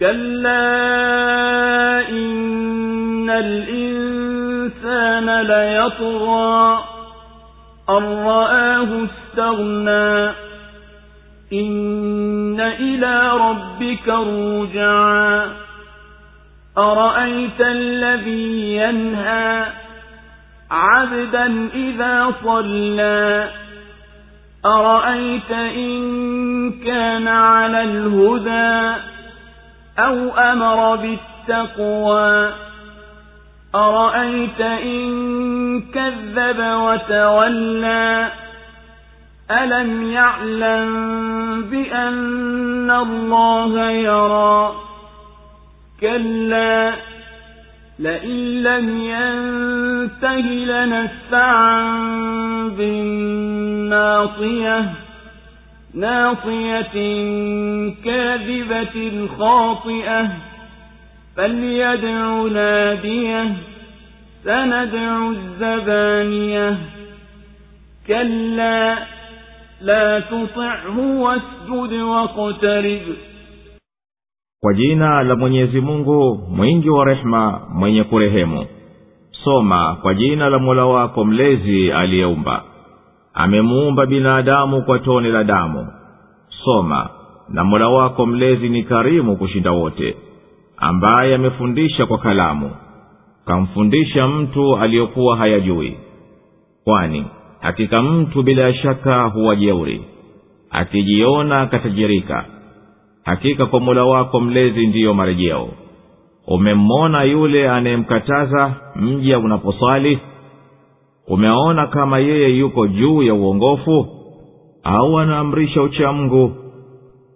كلا إن الإنسان ليطغى أن رآه استغنى إن إلى ربك الرجعى أرأيت الذي ينهى عبدا إذا صلى أرأيت إن كان على الهدى أو أمر بالتقوى. أرأيت إن كذب وتولى؟ ألم يعلم بأن الله يرى؟ كلا لئن لم ينته لنسفعا بالناصية. ناصية كاذبة خاطئة فليدع ناديه سندع الزبانية كلا لا تطعه واسجد واقترب kwa jina la mwenyezi mungu mwingi wa rehema mwenye kurehemu soma kwa jina la mola wako mlezi aliyeumba amemuumba binadamu kwa tone la damu. Soma na mola wako mlezi ni karimu kushinda wote ambaye amefundisha kwa kalamu. Kamfundisha mtu aliyokuwa hayajui. Kwani hakika mtu bila shaka huwa jeuri. Akijiona katajirika hakika kwa mola wako mlezi ndiyo marejeo. Umemmona yule anayemkataza mja unaposwali umeona kama yeye yuko juu ya uongofu? Au anaamrisha uchamgu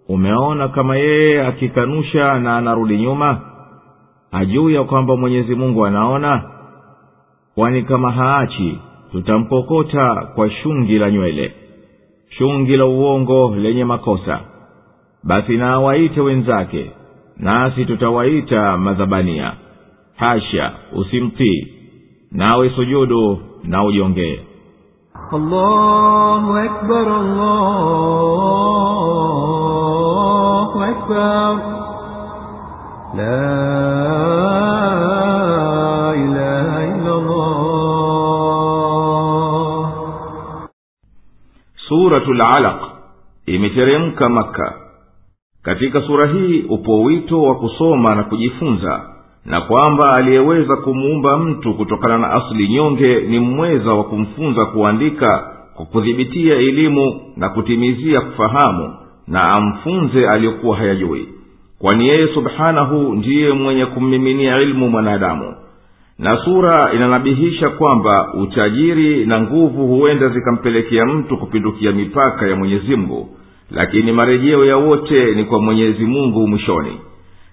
umeona kama yeye akikanusha na anarudi nyuma? Hajuu ya kwamba mwenyezi mungu anaona? Kwani kama haachi tutamkokota kwa shungi la nywele shungi la uongo lenye makosa. Basi na awaite wenzake nasi tutawaita madhabania. Hasha usimtii. Nawe sujudu na ujongee allahu imeteremka makka. Katika sura hii upo wito wa kusoma na kujifunza na kwamba aliyeweza kumuumba mtu kutokana na asili nyonge ni mweza wa kumfunza kuandika kwa kudhibitia elimu na kutimizia kufahamu na amfunze aliyokuwa hayajui. Kwani yeye subhanahu ndiye mwenye kummiminia ilmu mwanadamu. Na sura inanabihisha kwamba utajiri na nguvu huenda zikampelekea mtu kupindukia mipaka ya mwenyezi mungu. Lakini marejeo ya wote ni kwa mwenyezi mungu mwishoni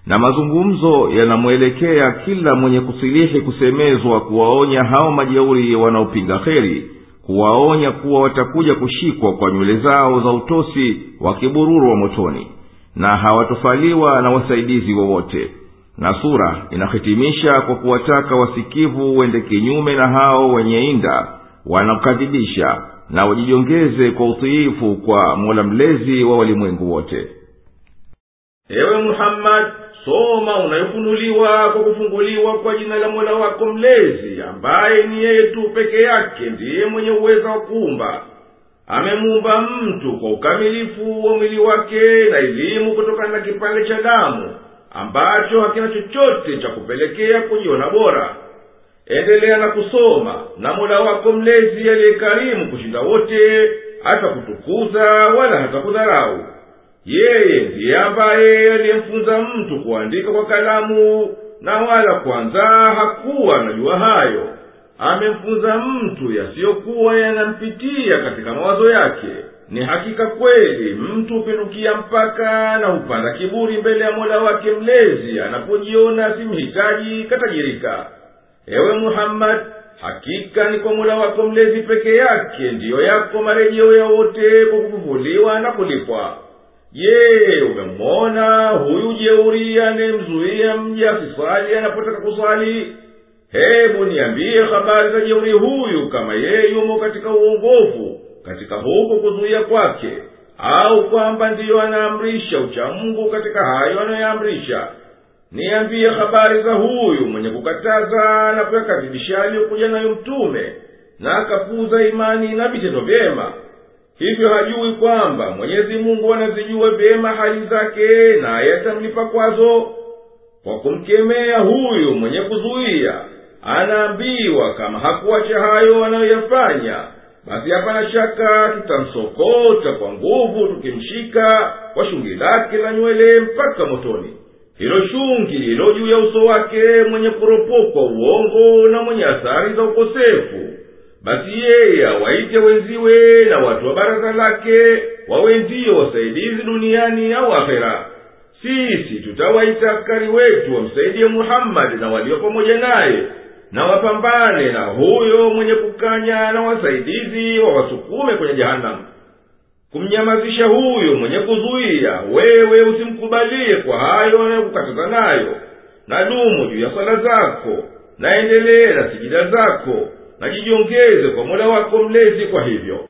na mazungumzo yanamwelekea kila mwenye kusilihi kusemezwa kuwaonya hao majeuri wanaopinga kheri kuwaonya kuwa watakuja kushikwa kwa nywele zao za utosi wakibururwa motoni na hawatofaliwa na wasaidizi wowote. Na sura inahitimisha kwa kuwataka wasikivu wende kinyume na hao wenye inda wanakadhibisha na wajijongeze kwa utiifu kwa mola mlezi wa walimwengu wote. Ewe muhammadi soma unayofunuliwa kwa kufunguliwa kwa jina la mola wako mlezi ambaye ni yeye tu peke yake ndiye mwenye uweza wa kuumba. Amemuumba mtu kwa ukamilifu wa mwili wake na elimu kutokana na kipande cha damu ambacho hakina chochote cha kupelekea kujiona bora. Endelea na kusoma na mola wako mlezi aliyekarimu kushinda wote hata kutukuza wala hata kudharau yeye ambaye aliyemfunza mtu kuandika kwa kalamu na wala kwanza hakuwa anajua hayo. Amemfunza mtu yasiyokuwa yanampitia katika mawazo yake. Ni hakika kweli mtu hupindukia mpaka na hupanda kiburi mbele ya mola wake mlezi anapojiona simhitaji katajirika. Ewe muhammadi hakika ni kwa mola wako mlezi peke yake ndiyo yako marejeo ya wote kwa kufufuliwa na kulipwa je umemwona huyu jeuri anayemzuia mja asiswali anapotaka kuswali. Hebu niambie habari za jeuri huyu kama yeye yumo katika uongofu katika huku kuzuia kwake au kwamba ndiyo anaamrisha uchamungu katika hayo anayoamrisha niambie habari za huyu mwenye kukataza na kuyakadhibisha aliyokuja nayo mtume na akapuza imani na vitendo vyema hivyo hajui kwamba mwenyezi mungu anazijua vyema hali zake naye atamlipa kwazo. Kwa kumkemea huyu mwenye kuzuia anaambiwa kama hakuacha hayo anayoyafanya basi hapana shaka tutamsokota kwa nguvu tukimshika kwa shungi lake la nywele mpaka motoni. Hilo shungi lilo juu ya uso wake mwenye kuropokwa uongo na mwenye athari za ukosefu basi yeye awaite wenziwe na watu wa baraza lake wawe ndiyo wasaidizi duniani au akhera. Sisi tutawaita askari wetu wamsaidie muhammadi na walio pamoja naye na wapambane na huyo mwenye kukanya na wasaidizi wawasukume kwenye jehanamu kumnyamazisha huyo mwenye kuzuia wewe usimkubalie kwa hayo anayokukataza nayo. Na dumu juu ya swala zako naendelee na sijida zako na jijiongeze kwa mola wako mlezi kwa hivyo